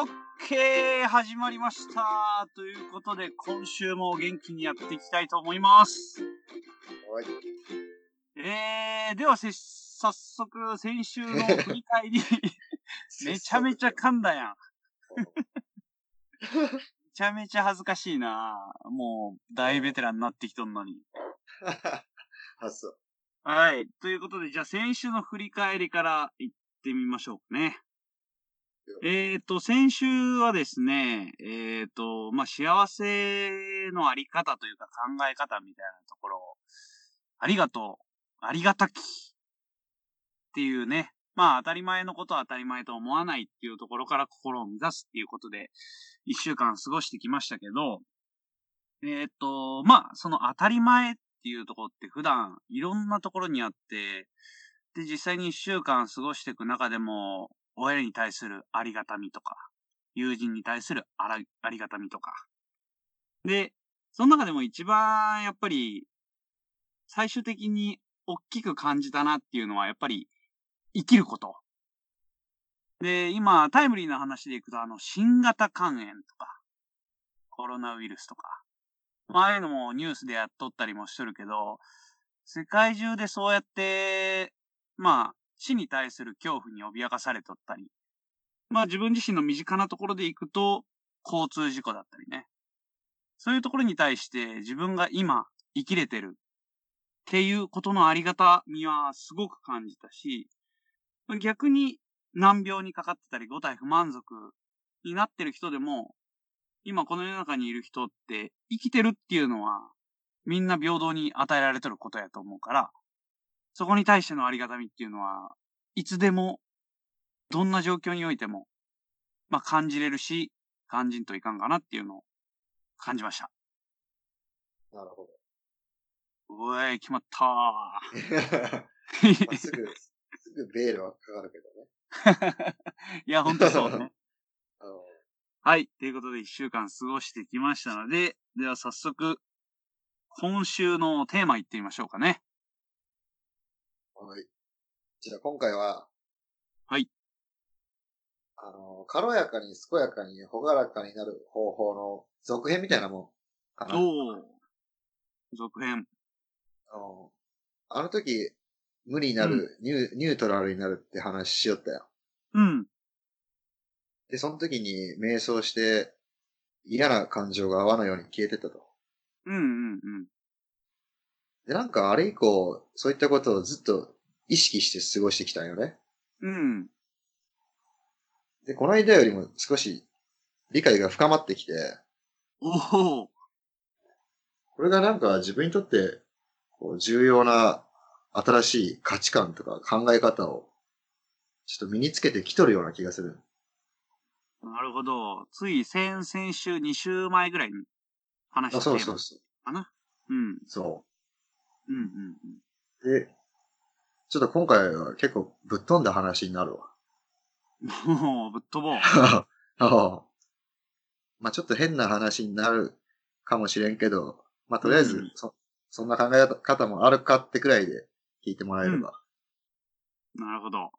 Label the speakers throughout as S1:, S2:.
S1: オッケー始まりましたということで、今週も元気にやっていきたいと思います。
S2: はい。
S1: えー、ではせ、早速、先週の振り返り、めちゃめちゃ噛んだやん。めちゃめちゃ恥ずかしいなもう、大ベテランになってきとんのに。
S2: あ、そう。
S1: はい。ということで、じゃあ先週の振り返りから行ってみましょうかね。えっ、と、先週はですね、えっ、と、まあ、幸せのあり方というか考え方みたいなところを、ありがとう、ありがたきっていうね、まあ、当たり前のことは当たり前と思わないっていうところから心を目指すっていうことで、一週間過ごしてきましたけど、えっ、と、まあ、その当たり前っていうところって普段いろんなところにあって、で、実際に一週間過ごしていく中でも、親に対するありがたみとか、友人に対するあらありがたみとか。で、その中でも一番やっぱり、最終的に大きく感じたなっていうのは、やっぱり生きること。で、今、タイムリーな話でいくと、あの、新型肝炎とか、コロナウイルスとか、まあ、ああいうのもニュースでやっとったりもしとるけど、世界中でそうやって、まあ、死に対する恐怖に脅かされとったり、まあ自分自身の身近なところで行くと、交通事故だったりね。そういうところに対して自分が今生きれてるっていうことのありがたみはすごく感じたし、逆に難病にかかってたり五体不満足になってる人でも、今この世の中にいる人って生きてるっていうのはみんな平等に与えられてることやと思うから、そこに対してのありがたみっていうのは、いつでも、どんな状況においても、まあ感じれるし、感じんといかんかなっていうのを感じました。
S2: なるほ
S1: うえー、決まった
S2: ど。
S1: ー。
S2: まあすぐ、すぐベールはかかるけどね。
S1: いや、ほんとそうね。はい。ということで、一週間過ごしてきましたので、では早速、今週のテーマいってみましょうかね。
S2: はい。じゃあ今回は、
S1: はい。
S2: あの、軽やかに健やかに朗らかになる方法の続編みたいなもんかな。
S1: おー。続編。
S2: あのあの時、無になる、ニュー、ニュートラルになるって話しよったよ。
S1: うん。
S2: で、その時に瞑想して、嫌な感情が泡のように消えてったと。
S1: うんうんうん。
S2: で、なんかあれ以降、そういったことをずっと意識して過ごしてきたんよね。
S1: うん。
S2: で、この間よりも少し理解が深まってきて、
S1: おー。
S2: これがなんか自分にとってこう重要な新しい価値観とか考え方をちょっと身につけてきとるような気がする。
S1: なるほど。つい先々週、2週前ぐらいに話
S2: あ、
S1: したテーマ
S2: そうそうそう。
S1: かな。うん。
S2: そ
S1: うんうん
S2: う。で、ちょっと今回は結構ぶっ飛んだ話になるわ。
S1: うん。もう、ぶっ飛ぼう。
S2: まあちょっと変な話になるかもしれんけど、まあとりあえず、
S1: うん
S2: そ、そんな考え方もあるかってくらいで聞いてもらえれば。
S1: なるほど。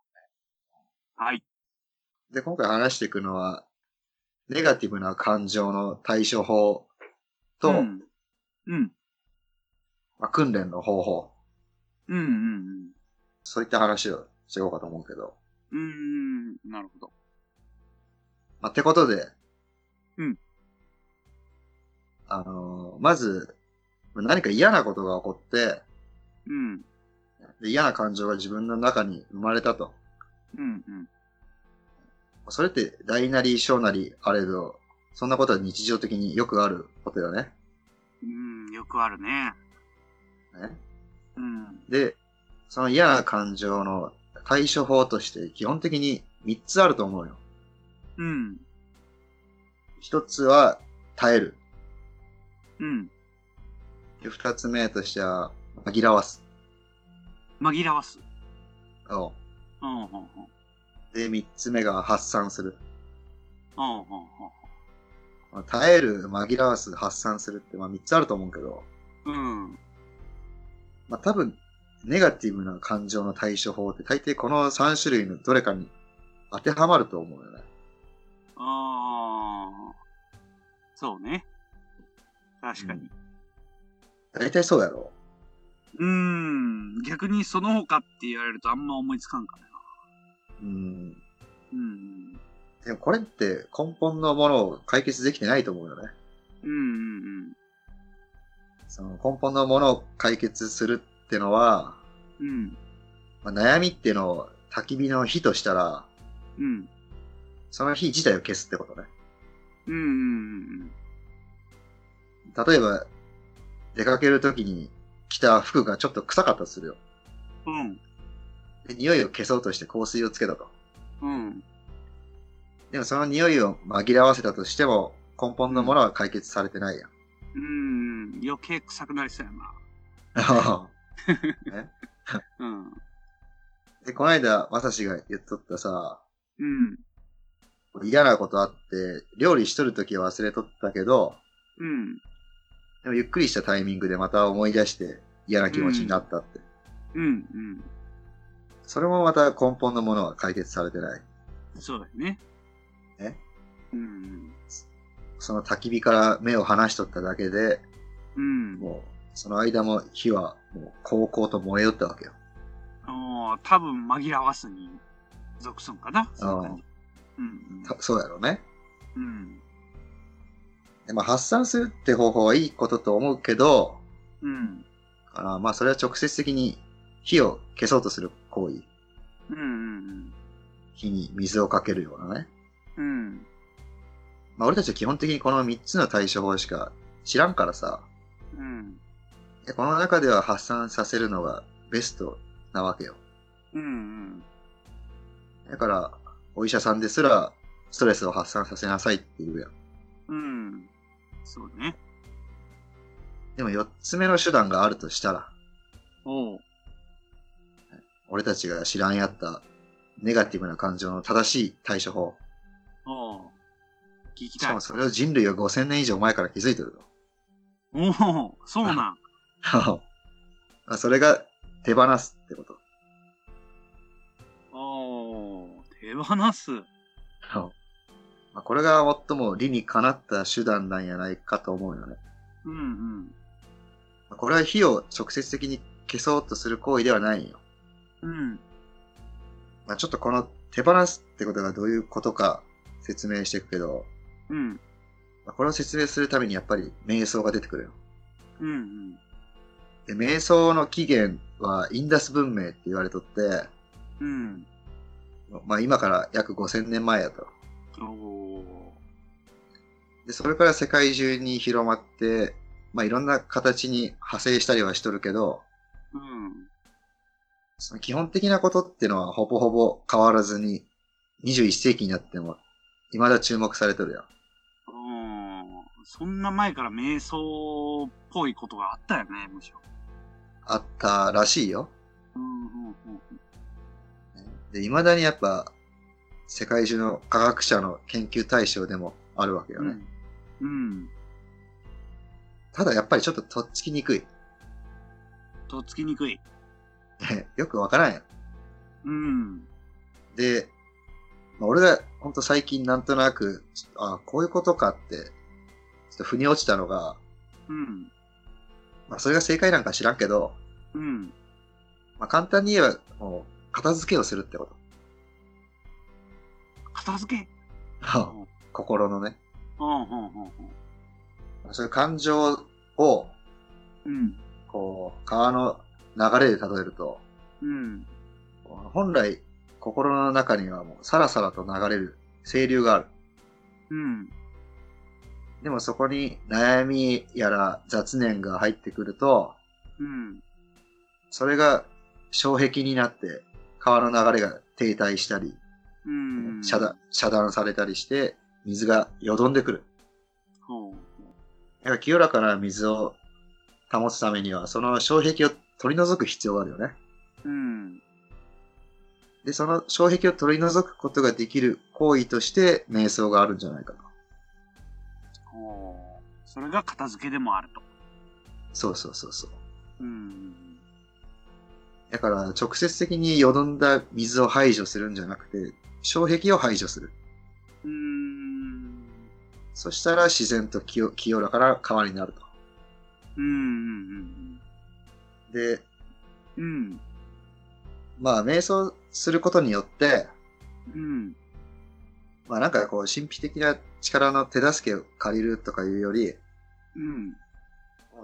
S1: はい。
S2: で、今回話していくのは、ネガティブな感情の対処法と、
S1: うん。うん。
S2: まあ、訓練の方法、
S1: うんうん
S2: そういった話をしていこうかと思うけど。
S1: うん。うん。なるほど。
S2: まあ、ってことで、
S1: うん。
S2: あのーまず、何か嫌なことが起こって、
S1: うん。
S2: で嫌な感情が自分の中に生まれたと。
S1: うんうん。
S2: それって大なり小なりあれど、そんなことは日常的によくあることよね。
S1: うん、よくあるね。
S2: ね
S1: うん。
S2: で、その嫌な感情の対処法として基本的に3つあると思うよ。
S1: うん。
S2: 一つは耐える。
S1: うん。
S2: で二つ目としては紛らわす。
S1: 紛らわす。
S2: お
S1: うん、うん、うん。
S2: で、三つ目が発散する。
S1: うん、うん、うん。
S2: まあ耐える、紛らわす、発散するって、まあ三つあると思うけど、
S1: うん。
S2: まあ多分、ネガティブな感情の対処法って大抵この3種類のどれかに当てはまると思うよね。
S1: あそうね。確かに。
S2: 大体そうやろ。
S1: うーん。逆にその他って言われるとあんま思いつかんかな。
S2: うん。
S1: うん。
S2: でもこれって根本のものを解決できてないと思うよね。
S1: うんうん
S2: その根本のものを解決するってのは、
S1: うん。うん。
S2: まあ、悩みっていうのを焚き火の火としたら、
S1: うん。
S2: その火自体を消すってことね。
S1: うんうんうん
S2: 例えば、出かけるときに着た服がちょっと臭かったとするよ。
S1: うん。
S2: で匂いを消そうとして香水をつけたと。
S1: うん。
S2: でもその匂いを紛らわせたとしても、根本のものは解決されてないやん。
S1: うん。余計臭くなりそうやな。うん。
S2: で、この間、まさしが言っとったさ、
S1: うん。
S2: 嫌なことあって、料理しとるときは忘れとったけど、
S1: うん。
S2: でもゆっくりしたタイミングでまた思い出して嫌な気持ちになったって。
S1: うん。うん。
S2: それもまた根本のものは解決されてない。
S1: そうだよね。
S2: え？
S1: うん。
S2: その焚き火から目を離しとっただけで、
S1: うん。
S2: もう、その間も火はもう高校と燃えよったわけよ。
S1: おー多分紛らわすに属すんかな。そういうん。
S2: たそうやろうね。
S1: うん。
S2: でまあ、発散するって方法はいいことと思うけど、
S1: うん。
S2: あのまあ、それは直接的に火を消そうとする行為。
S1: うん。うん。
S2: 火に水をかけるようなね。
S1: うん。
S2: まあ、俺たちは基本的にこの3つの対処法しか知らんからさ、
S1: うん。
S2: でこの中では発散させるのがベストなわけよ。
S1: うん。
S2: だから、お医者さんですら、ストレスを発散させなさいって言うやん。
S1: うん。そうね。
S2: でも4つ目の手段があるとしたら、
S1: おう。
S2: 俺たちが知らんやったネガティブな感情の正しい対処法。
S1: おう。聞きい
S2: したかも。それを人類が5000年以上前から気づいてる
S1: おお、そうなん。
S2: あそれが手放すってこと。
S1: おお、手放す。
S2: まあこれが最も理にかなった手段なんやないかと思うよね。
S1: うんうん。
S2: まあこれは火を直接的に消そうとする行為ではないんよ。
S1: うん。
S2: まあ、ちょっとこの手放すってことがどういうことか説明していくけど、
S1: うん。
S2: まあこれを説明するためにやっぱり瞑想が出てくるよ。
S1: うんうん。
S2: で瞑想の起源はインダス文明って言われとって、
S1: うん。
S2: まあ今から約5000年前やと。
S1: おお。
S2: で、それから世界中に広まって、まあいろんな形に派生したりはしとるけど、
S1: うん。
S2: その基本的なことっていうのはほぼほぼ変わらずに、21世紀になっても未だ注目されとるよ。
S1: うん。そんな前から瞑想っぽいことがあったよね、むしろ。
S2: あったらしいよ。
S1: うんうんうん。
S2: で、未だにやっぱ世界中の科学者の研究対象でもあるわけよね。
S1: うん。
S2: ただやっぱりちょっととっつきにくい。
S1: とっつきにくい。
S2: よくわからんやん。
S1: うん。
S2: で、まあ、俺がほんと最近なんとなく、あこういうことかって、ちょっと腑に落ちたのが、
S1: うん。
S2: まあそれが正解なんか知らんけど、
S1: うん。
S2: まあ簡単に言えば、もう片付けをするってこと。
S1: 片付け？
S2: 心のね。
S1: うんうんうん
S2: そういう感情を、
S1: うん。
S2: こう、川の流れで例えると、
S1: うん。
S2: 本来、心の中にはもうさらさらと流れる清流がある。
S1: うん。
S2: でもそこに悩みやら雑念が入ってくると、
S1: うん。
S2: それが障壁になって川の流れが停滞したり、
S1: うん。
S2: 遮断遮断されたりして水がよどんでくる。
S1: ほう。
S2: だから清らかな水を保つためには、その障壁を取り除く必要があるよね。
S1: うん。
S2: で、その障壁を取り除くことができる行為として瞑想があるんじゃないかと。
S1: それが片付けでもあると。
S2: そうそうそうそう。
S1: うん。
S2: だから直接的によどんだ水を排除するんじゃなくて、障壁を排除する。
S1: うん。
S2: そしたら自然と清清らかな川になると。
S1: うんうん
S2: で、
S1: うん。うん。
S2: まあ、瞑想することによって、
S1: うん。
S2: まあなんかこう、神秘的な力の手助けを借りるとかいうより、
S1: うん。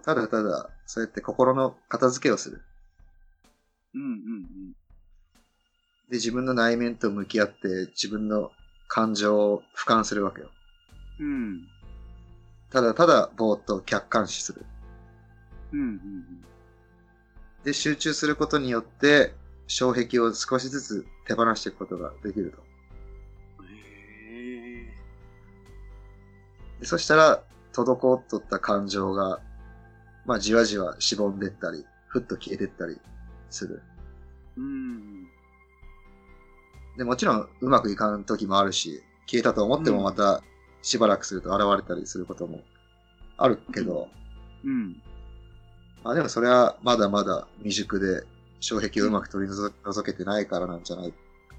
S2: ただただ、そうやって心の片付けをする。
S1: うんうん
S2: で、自分の内面と向き合って、自分の感情を俯瞰するわけよ。
S1: うん。うん。
S2: ただただ、ぼーっと客観視する。
S1: うんうん
S2: で、集中することによって、障壁を少しずつ手放していくことができると。そしたら、滞っとった感情が、まあ、じわじわしぼんでったり、ふっと消えてったりする。
S1: うん。
S2: で、もちろん、うまくいかん時もあるし、消えたと思ってもまた、しばらくすると現れたりすることもあるけど、
S1: うん。
S2: まあでもそれはまだまだ未熟で、障壁をうまく取り除除けてないからなんじゃない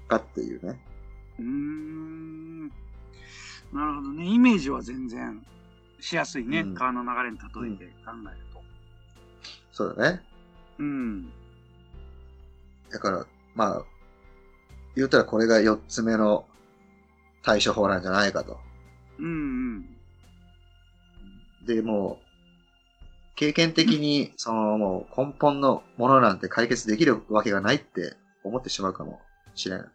S2: かっていうね。
S1: うーん。なるほどね。イメージは全然しやすいね。
S2: うん
S1: 川の流れに例えて考えると。
S2: そうだね。
S1: うん。
S2: だから、まあ、言うたらこれが4つ目の対処法なんじゃないかと。
S1: うんうん。
S2: で、もう、経験的に、その、もう根本のものなんて解決できるわけがないって思ってしまうかもしれん。
S1: う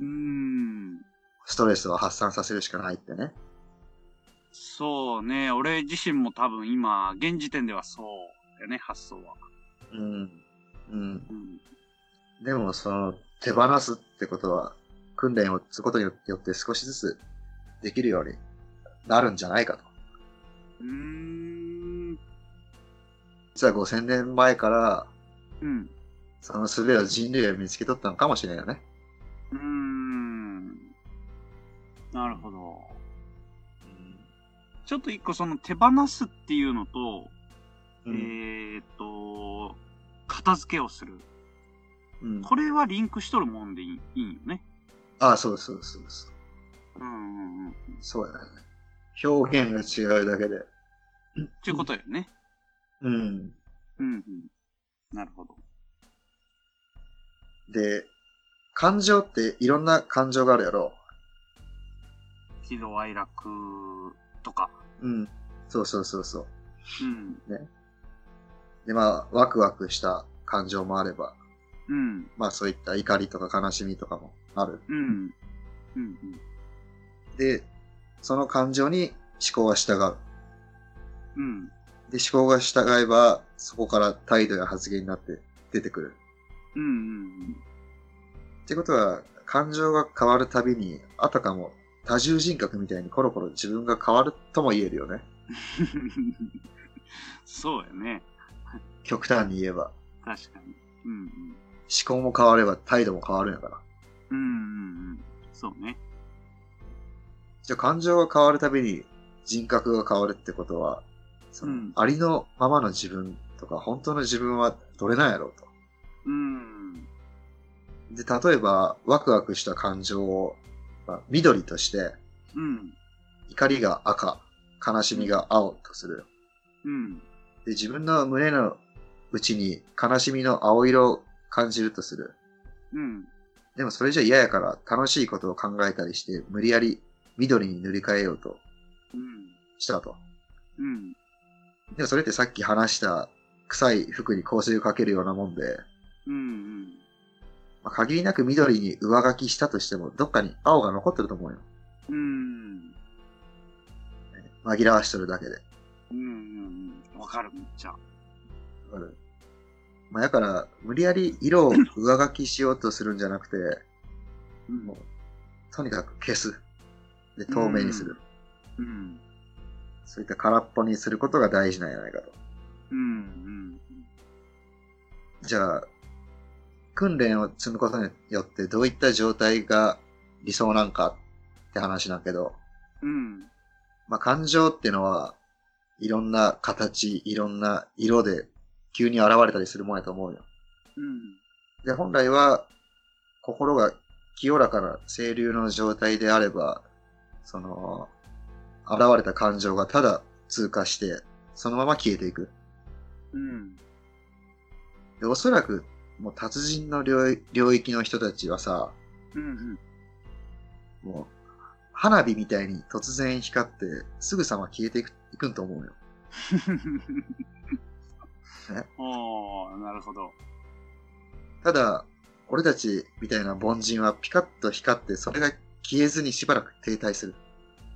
S1: ーん。
S2: ストレスを発散させるしかないってね。
S1: そうね。俺自身も多分今、現時点ではそうよね、発想は。
S2: うん。うん。
S1: うん。
S2: でも、その、手放すってことは、訓練をすることによって少しずつできるようになるんじゃないかと。
S1: うーん。
S2: 実は5000年前から、
S1: うん。
S2: その術を人類が見つけ取ったのかもしれんよね。
S1: なるほど。ちょっと一個その手放すっていうのと、
S2: うん。
S1: えーっと、片付けをする。
S2: うん、
S1: これはリンクしとるもんでいいいいんよね。
S2: ああ、そうそうそうです。
S1: うんうんうん。っ
S2: そうやね。表現が違うだけで。
S1: ていうことよね。
S2: うん。
S1: うんうん。なるほど。
S2: で、感情っていろんな感情があるやろ。
S1: 喜怒哀楽とか。
S2: うん。そうそうそうそう。
S1: うん。
S2: で、まあ、ワクワクした感情もあれば、
S1: うん。
S2: まあそういった怒りとか悲しみとかもある。
S1: うん。うんうん。
S2: で、その感情に思考は従う。
S1: うん。
S2: で、思考が従えば、そこから態度や発言になって出てくる。
S1: うんうん
S2: ってことは、感情が変わるたびに、あたかも多重人格みたいにコロコロ自分が変わるとも言えるよね。
S1: うん。そうやね。
S2: 極端に言えば。
S1: 確かに。うん
S2: 思考も変われば態度も変わるんやから。
S1: うん。うんうんうん。そうね。
S2: じゃあ感情が変わるたびに人格が変わるってことは、その、
S1: うん
S2: ありのままの自分とか、本当の自分はどれなんやろうと。
S1: うん。
S2: で、例えば、ワクワクした感情を、まあ、緑として、
S1: うん。
S2: 怒りが赤、悲しみが青とする。
S1: うん。
S2: で、自分の胸の内に悲しみの青色を感じるとする。
S1: うん。
S2: でもそれじゃ嫌やから楽しいことを考えたりして、無理やり緑に塗り替えようと
S1: うん。
S2: したと。
S1: うん。
S2: でもそれってさっき話した臭い服に香水をかけるようなもんで、
S1: うん。
S2: まあ、限りなく緑に上書きしたとしても、どっかに青が残ってると思うよ。
S1: うん。
S2: 紛らわしとるだけで。
S1: うん。わかる、めっちゃ。
S2: わかるまあ、だから、無理やり色を上書きしようとするんじゃなくて、
S1: うん
S2: もうとにかく消す。で、透明にする。
S1: うん。
S2: そういった空っぽにすることが大事なんじゃないかと。
S1: うん。
S2: じゃあ、訓練を積むことによってどういった状態が理想なんかって話なんけど、
S1: うん。
S2: まあ、感情っていうのは、いろんな形、いろんな色で急に現れたりするもんやと思うよ。
S1: うん。
S2: で、本来は、心が清らかな清流の状態であれば、その、現れた感情がただ通過して、そのまま消えていく。
S1: うん。
S2: で、おそらく、もう達人の領域の人たちはさ、
S1: うんうん。
S2: もう、花火みたいに突然光って、すぐさま消えていくいくんと思うよ。
S1: おー、なるほど。
S2: ただ、俺たちみたいな凡人はピカッと光って、それが消えずにしばらく停滞する。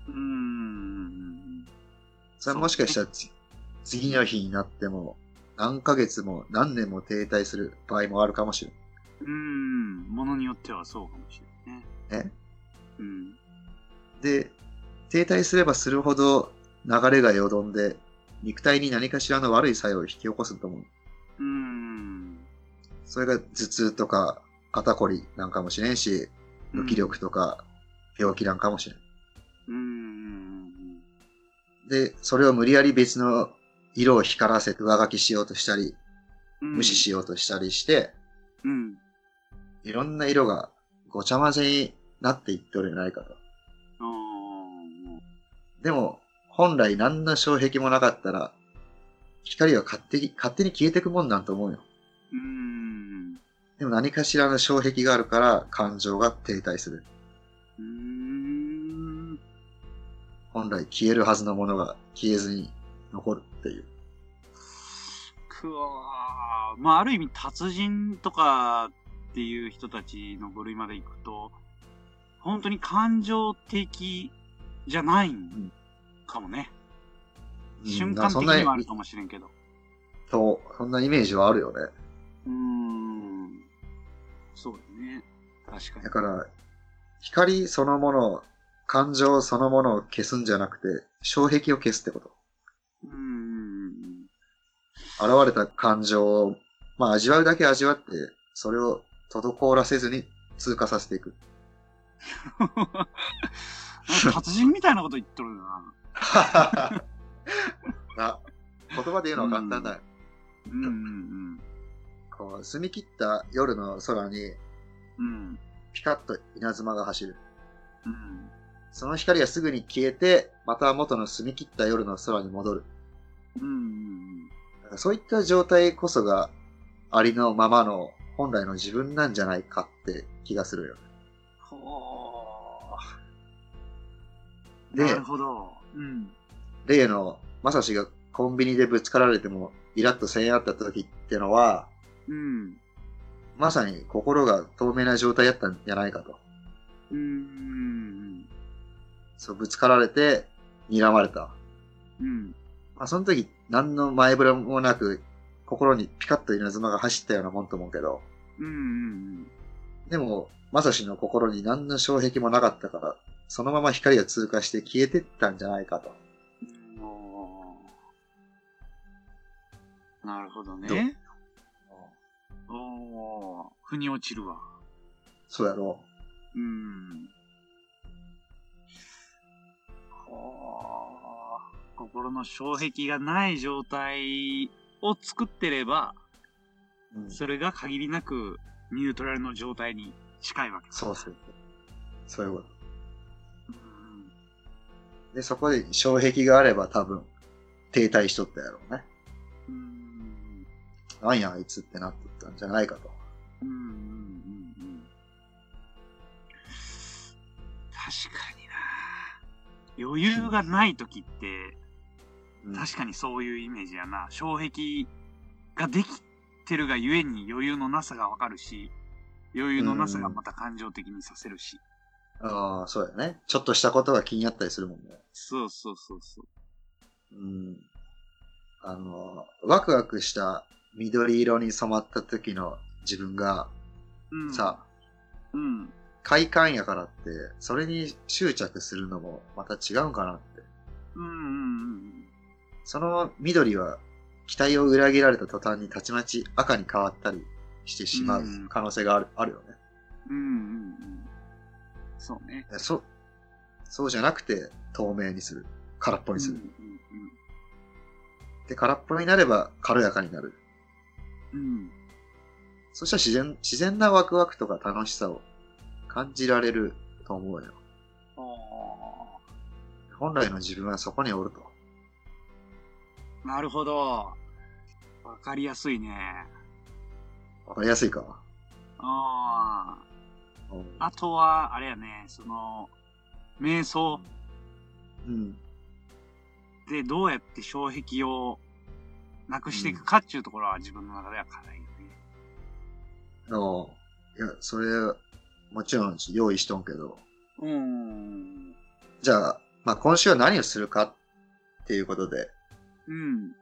S1: うーん。
S2: それはもしかしたらつ次の日になっても、何ヶ月も何年も停滞する場合もあるかもしれん。
S1: うーん。ものによってはそうかもしれないね。
S2: ね。
S1: うん。
S2: で、停滞すればするほど流れがよどんで、肉体に何かしらの悪い作用を引き起こすと思う。
S1: うーん。
S2: それが頭痛とか肩こりなんかもしれんし、無気力とか病気なんかもしれん。
S1: うーん。
S2: で、それを無理やり別の色を光らせて上書きしようとしたり、
S1: うん。
S2: 無視しようとしたりして、
S1: うん。
S2: いろんな色がごちゃ混ぜになっていっとるんじゃないかと。でも、本来何の障壁もなかったら、光は勝手に、勝手に消えていくもんなんと思うよ。
S1: うーん。
S2: でも何かしらの障壁があるから感情が停滞する。
S1: うーん。
S2: 本来消えるはずのものが消えずに残るっていう。
S1: くわーまあ、ある意味、達人とかっていう人たちの部類まで行くと、本当に感情的じゃないんかもね。瞬間的にはあるかもしれんけど。
S2: と、そんなイメージはあるよね。
S1: うーん。そうだね。確かに。
S2: だから、光そのもの、感情そのものを消すんじゃなくて、障壁を消すってこと。
S1: うーん。
S2: 現れた感情を、まあ味わうだけ味わって、それを滞らせずに通過させていく。
S1: 達人みたいなこと言っとるな。
S2: あ、言葉で言うのは簡単だよ。
S1: うんうん
S2: こう、澄み切った夜の空に、
S1: うん。うん。
S2: ピカッと稲妻が走る。
S1: うん。
S2: その光がすぐに消えて、また元の澄み切った夜の空に戻る。
S1: うん
S2: そういった状態こそが、ありのままの本来の自分なんじゃないかって気がするよ。
S1: ほー。
S2: で
S1: なるほど。うん。
S2: 例の、まさしがコンビニでぶつかられても、イラッとせんあった時ってのは、
S1: うん。
S2: まさに心が透明な状態だったんじゃないかと。
S1: うーん。
S2: そう、ぶつかられて、睨まれた。
S1: うん。
S2: まあ、その時、何の前触れもなく、心にピカッと稲妻が走ったようなもんと思うけど、
S1: うんうん
S2: でも、まさしの心に何の障壁もなかったから、そのまま光が通過して消えてったんじゃないかと。
S1: なるほどね。おー。腑に落ちるわ。
S2: そうやろ
S1: うん。心の障壁がない状態を作ってれば、
S2: う。うん、
S1: それが限りなくニュートラルの状態に近いわけだ
S2: そうそう。そういうこと。
S1: うん
S2: で、そこで障壁があれば多分、停滞しとったやろうね。
S1: うん
S2: なんやあいつってなっとったんじゃないかと。
S1: うんうんうんうん確かにな余裕がない時って
S2: うん
S1: 確かにそういうイメージやな障壁ができてるがゆえに余裕のなさがわかるし余裕のなさがまた感情的にさせるし、
S2: ああ、そうやね。ちょっとしたことが気になったりするもんね。
S1: そうそうそうそう
S2: うん。あの、ワクワクした緑色に染まった時の自分が、
S1: うん
S2: さ、
S1: うん
S2: 快感やからって、それに執着するのもまた違うんかなって。
S1: うんうんうん
S2: その緑は期待を裏切られた途端にたちまち赤に変わったりしてしまう
S1: うん
S2: 可能性がある,、あるよね。
S1: うんうんうんそうね
S2: そ、そうじゃなくて透明にする。空っぽにする。
S1: うん
S2: で、空っぽになれば軽やかになる。
S1: うんうん
S2: そしたら自然、自然なワクワクとか楽しさを感じられると思うよ。
S1: あ
S2: 本来の自分はそこにおると。
S1: なるほど。わかりやすいね。
S2: わかりやすいか？
S1: ああ。
S2: うん
S1: あとは、あれやね、その、瞑想
S2: うん。
S1: でどうやって障壁をなくしていくかっていうところは自分の中では課題よね。
S2: ああ。いや、それ、もちろん用意しとんけど。
S1: うーん。
S2: じゃあ、まあ今週は何をするかっていうことで、
S1: うん。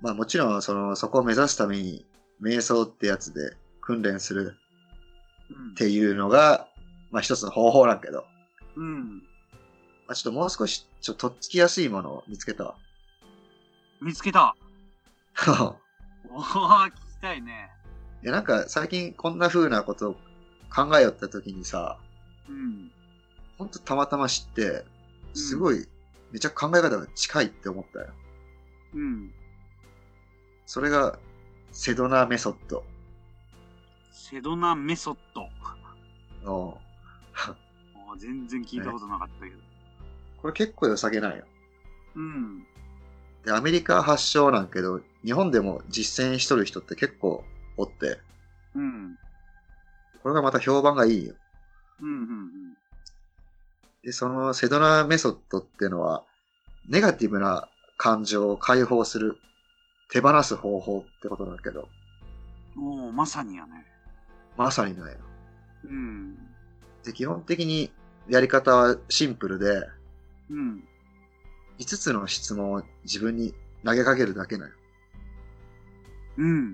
S2: まあもちろんその、そこを目指すために、瞑想ってやつで訓練する
S1: うん
S2: っていうのが、まあ一つの方法なんけど、
S1: うん。
S2: まあちょっともう少し、ちょっととっつきやすいものを見つけたわ。
S1: 見つけた。おー、聞きたいね。
S2: いや、なんか最近こんな風なことを考えよった時にさ、
S1: うん。
S2: ほんとたまたま知って、すごい、めちゃ考え方が近いって思ったよ。
S1: うん。
S2: それが、セドナメソッド。
S1: セドナメソッド。
S2: お
S1: 全然聞いたことなかったけど。
S2: これ結構良さげなんよ。
S1: うん。
S2: で、アメリカ発祥なんけど、日本でも実践しとる人って結構おって、
S1: うん。
S2: これがまた評判がいいよ。
S1: うん。うん。
S2: で、そのセドナメソッドってのは、ネガティブな感情を解放する、手放す方法ってことだけど、
S1: うん。おー、まさにやね。
S2: まさになんよ。
S1: うん。
S2: で、基本的にやり方はシンプルで、
S1: うん。
S2: 5つの質問を自分に投げかけるだけなんよ。
S1: うん。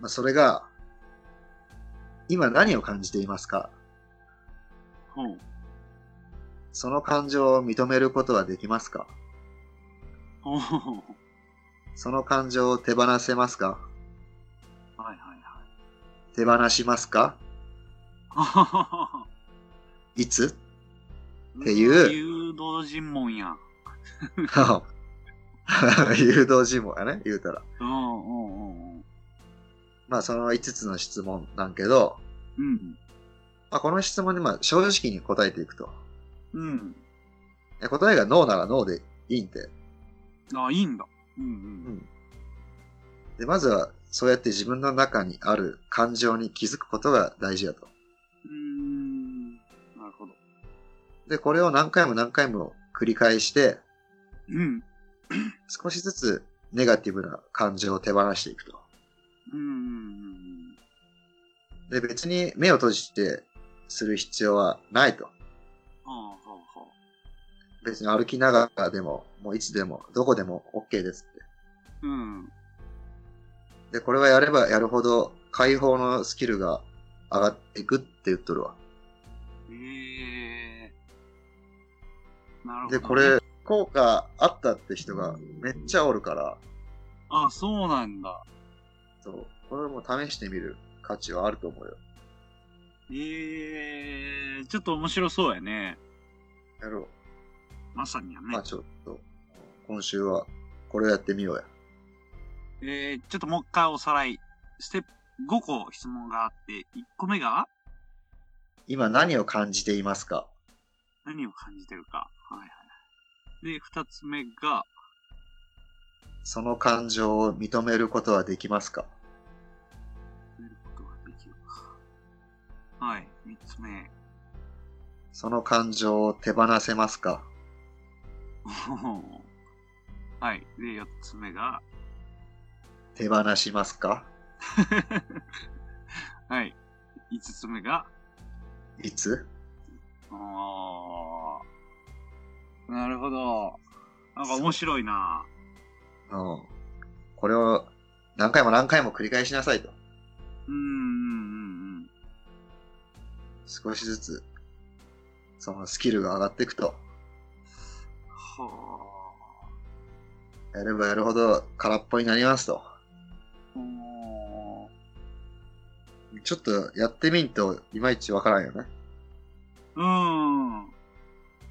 S2: まあ、それが、今何を感じていますか？その感情を認めることはできますか？その感情を手放せますか？
S1: はいはいはい。
S2: 手放しますか？
S1: い
S2: つ？っていう
S1: 誘導尋問やん。
S2: 誘導尋問やね、言うたら。
S1: うんうんうん
S2: まあその5つの質問なんけど、
S1: うん。
S2: まあ、この質問にまあ正直に答えていくと。
S1: うん。
S2: で答えがノーならノーでいいんで。
S1: うん。あ、いいんだ。うんうん。
S2: で、まずはそうやって自分の中にある感情に気づくことが大事だと。
S1: うーん。なるほど。
S2: で、これを何回も何回も繰り返して、
S1: うん。
S2: 少しずつネガティブな感情を手放していくと。
S1: うんうんうん
S2: で、別に目を閉じてする必要はないと。別に歩きながらでも、もういつでも、どこでも OK ですって。
S1: あ。うん。
S2: で、これはやればやるほど解放のスキルが上がっていくって言っとるわ。
S1: ええなるほど、
S2: で、こ。れ、効果あったって人がめっちゃおるから、
S1: あ、そうなんだ。
S2: そう、これも試してみる価値はあると思うよ。
S1: ええちょっと面白そうやね。
S2: やろ
S1: まさにや
S2: う。
S1: ね
S2: まあ。ちょっと、今週はこれをやってみようや。
S1: えー、ちょっともう一回おさらい。ステップ5個質問があって、1個目が？
S2: 今何を感じていますか？
S1: 何を感じてるか。はいはい。で、2つ目が、
S2: その感情を認めることはできますか？
S1: 見ることができるか。はい。3つ目。
S2: その感情を手放せますか？
S1: はい。で、4つ目が、
S2: 手放しますか？
S1: はい。5つ目が、
S2: いつ？
S1: あーなるほど。なんか面白いな。
S2: うん。これを何回も何回も繰り返しなさいと。
S1: うん、うん、うん、
S2: 少しずつ、そのスキルが上がっていくと。
S1: うん。は
S2: やればやるほど空っぽになりますと。ちょっとやってみんといまいちわからんよね。
S1: うん。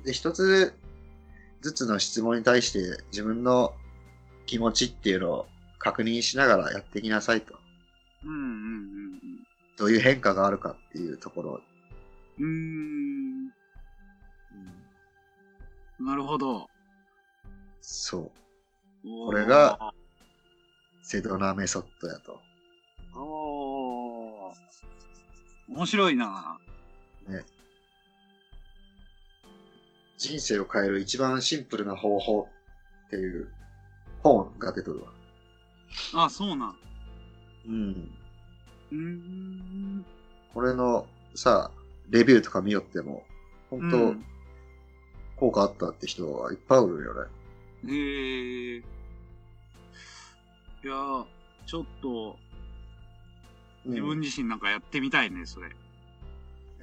S2: で、一つずつの質問に対して自分の気持ちっていうのを確認しながらやっていきなさいと。
S1: うん、うん、
S2: どういう変化があるかっていうところ。
S1: うん。うーん。なるほど。
S2: そう。これが、セドナメソッドやと。
S1: おー。面白いな
S2: ね。人生を変える一番シンプルな方法っていう本が出とるわ。
S1: あ、そうなん。
S2: うん。
S1: うーん。
S2: これのさ、レビューとか見よっても、本当、
S1: うん
S2: 効果あったって人はいっぱいおるよね。
S1: へえ。いやー、ちょっと、
S2: うん
S1: 自分自身なんかやってみたいね、それ。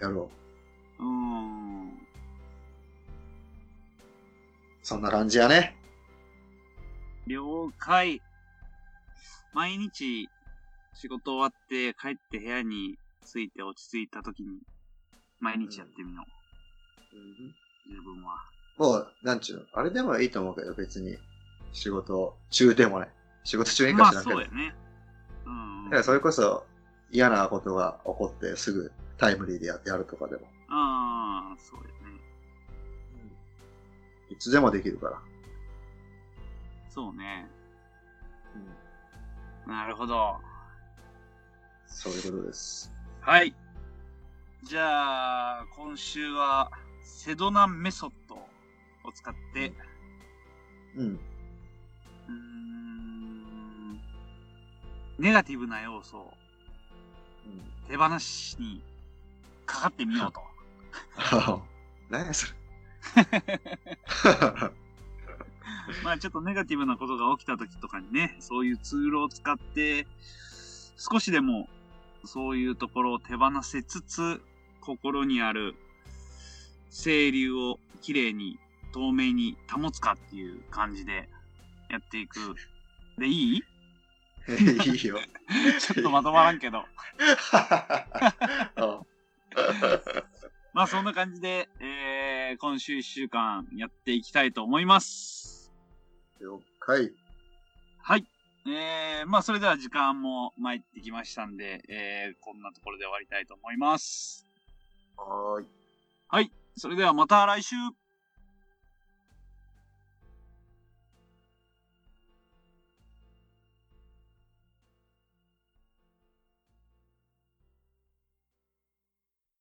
S2: やろう。
S1: うーん。
S2: そんな感じやね。
S1: 了解。毎日、仕事終わって帰って部屋に着いて落ち着いた時に、毎日やってみよう。自分は。
S2: もう、なんちゅうの、あれでもいいと思うけど、別に。仕事中でもない。仕事中に
S1: まあ
S2: かしらんけど。
S1: そうやね。うん。
S2: だからそれこそ嫌なことが起こってすぐタイムリーでややるとかでも。
S1: ああ、そうやね。
S2: いつでもできるから。
S1: そうね。なるほど。
S2: そういうことです。
S1: はい。じゃあ、今週は、セドナメソッドを使って、
S2: うん。
S1: うーん、ネガティブな要素を手放しにかかってみようと。
S2: 何やそれ。
S1: まあちょっとネガティブなことが起きた時とかにね、そういうツールを使って、少しでもそういうところを手放せつつ、心にある清流をきれいに透明に保つかっていう感じでやっていく。で、いい？
S2: いいよ。
S1: ちょっとまとまらんけど。
S2: うん
S1: まあそんな感じで、えー、今週一週間やっていきたいと思います。
S2: 了解。
S1: はい。えー、まあそれでは時間も参ってきましたんで、えー、こんなところで終わりたいと思います。
S2: はーい。
S1: はい。それではまた来週